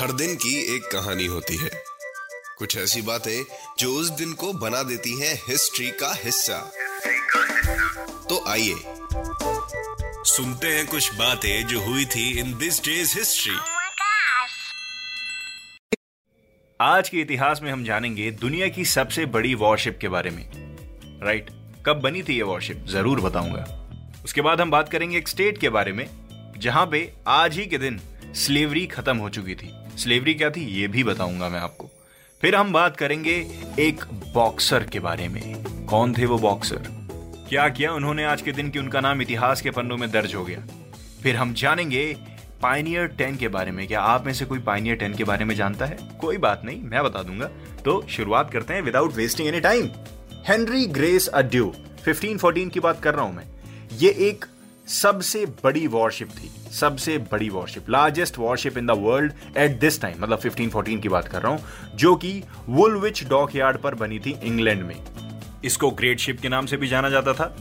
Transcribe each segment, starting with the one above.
हर दिन की एक कहानी होती है। कुछ ऐसी बातें जो उस दिन को बना देती हैं हिस्ट्री का हिस्सा। तो आइए सुनते हैं कुछ बातें जो हुई थी इन दिस डेज़ हिस्ट्री. आज के इतिहास में हम जानेंगे दुनिया की सबसे बड़ी वॉरशिप के बारे में। राइट कब बनी थी ये वॉरशिप ज़रूर बताऊँगा। उसके बाद हम बात करेंगे एक स्टेट के बारे में जहाँ पे आज ही के दिन स्लेवरी खत्म हो चुकी थी। स्लेवरी क्या थी, ये भी बताऊँगा मैं आपको। फिर हम बात करेंगे एक बॉक्सर के बारे में। कौन थे वो बॉक्सर? क्या किया उन्होंने आज के दिन की उनका नाम इतिहास के पन्नों में दर्ज हो गया? फिर हम जानेंगे पाइनियर टेन के बारे में। क्या आप में से कोई पाइनियर टेन के बारे में जानता है? कोई बात नहीं, मैं बता दूँगा। तो शुरुआत करते हैं without wasting any time Henry Grace a Dieu 1514 की बात कर रहा हूँ मैं। ये एक सबसे बड़ी वॉरशिप थी सबसे बड़ी warship largest warship in the world at this time मतलब 1514 की बात कर रहा हूँ जो कि वुलविच डॉक यार्ड पर बनी थी इंग्लैंड में। इसको ग्रेट शिप के नाम से भी जाना जाता था।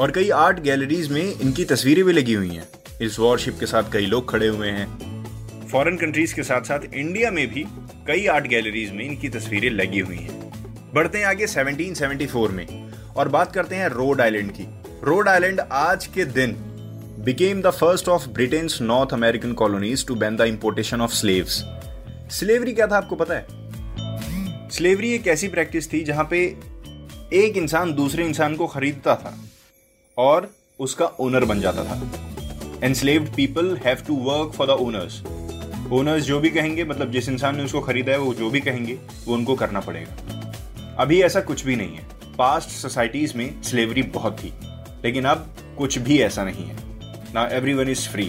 और कई आर्ट गैलरीज में इनकी तस्वीरें भी लगी हुई हैं। इस वॉरशिप के साथ कई लोग खड़े हुए हैं। फॉरेन कंट्रीज़ के साथ साथ इंडिया में भी कई आर्ट गैलरीज में इनकी तस्वीरें लगी हुई हैं। बढ़ते हैं आगे 1774 में। और बात करते हैं रोड आइलैंड की। रोड आइलैंड आज के दिन became the first of Britain's North American colonies to ban the importation of slaves. Slavery क्या था आपको पता है? स्लेवरी एक ऐसी प्रैक्टिस थी जहाँ पे एक इंसान दूसरे इंसान को खरीदता था और उसका ओनर बन जाता था। Enslaved people have to work for the owners owners जो भी कहेंगे मतलब जिस इंसान ने उसको खरीदा है, वो जो भी कहेंगे, वो उनको करना पड़ेगा। अभी ऐसा कुछ भी नहीं है। पास्ट सोसाइटीज में स्लेवरी बहुत थी। लेकिन अब कुछ भी ऐसा नहीं है। ना एवरी वन इज़ फ्री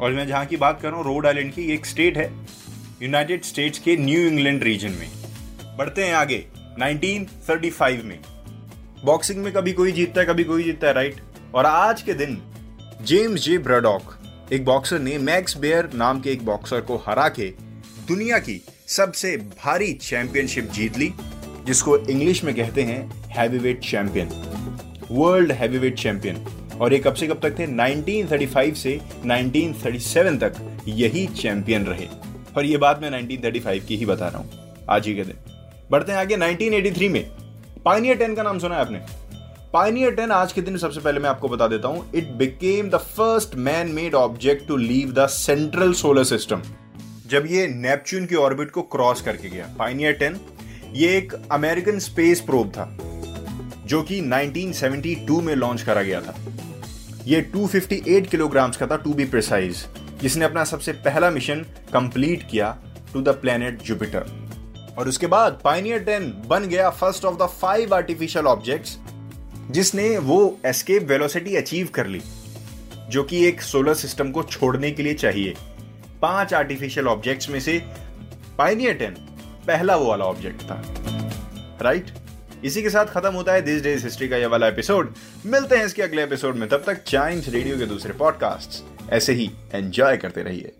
और मैं जहाँ की बात कर रहा हूँ रोड आइलैंड की एक स्टेट है यूनाइटेड स्टेट्स के न्यू इंग्लैंड रीजन में। बढ़ते हैं आगे 1935 में। बॉक्सिंग में कभी कोई जीतता है, कभी कोई जीतता है राइट और आज के दिन जेम्स जे ब्रडॉक एक बॉक्सर ने मैक्स बेयर नाम के एक बॉक्सर को हरा के दुनिया की सबसे भारी चैंपियनशिप जीत ली, जिसको इंग्लिश में कहते हैं heavyweight champion world heavyweight champion और ये कब से कब तक थे? 1935 से 1937 तक यही चैंपियन रहे। और ये बात मैं 1935 की ही बता रहा हूँ। आज ही के दिन। बढ़ते हैं आगे 1983 में। पाइनियर 10 का नाम सुना है आपने? पाइनियर 10 आज के दिन सबसे पहले मैं आपको बता देता हूँ। It became the first man made object to leave the central solar system जब ये नेपच्यून की ऑर्बिट को क्रॉस करके गया पाइनियर 10 ये एक अमेरिकन स्पेस प्रोब था। जो कि 1972 में लॉन्च करा गया था। ये 258 किलोग्राम्स का था टू बी प्रिसाइज जिसने अपना सबसे पहला मिशन कंप्लीट किया टू द प्लेनेट जुपिटर और उसके बाद पाइनियर 10 बन गया first of the five artificial objects जिसने वो एस्केप वेलोसिटी अचीव कर ली, जो कि एक सोलर सिस्टम को छोड़ने के लिए चाहिए। पाँच आर्टिफिशियल ऑब्जेक्ट्स में से पाइनियर 10 पहला वो वाला ऑब्जेक्ट था। राइट? इसी के साथ खत्म होता है दिस डेज़ हिस्ट्री का ये वाला एपिसोड। मिलते हैं इसके अगले एपिसोड में। तब तक चाइम्स रेडियो के दूसरे पॉडकास्ट ऐसे ही एंजॉय करते रहिए।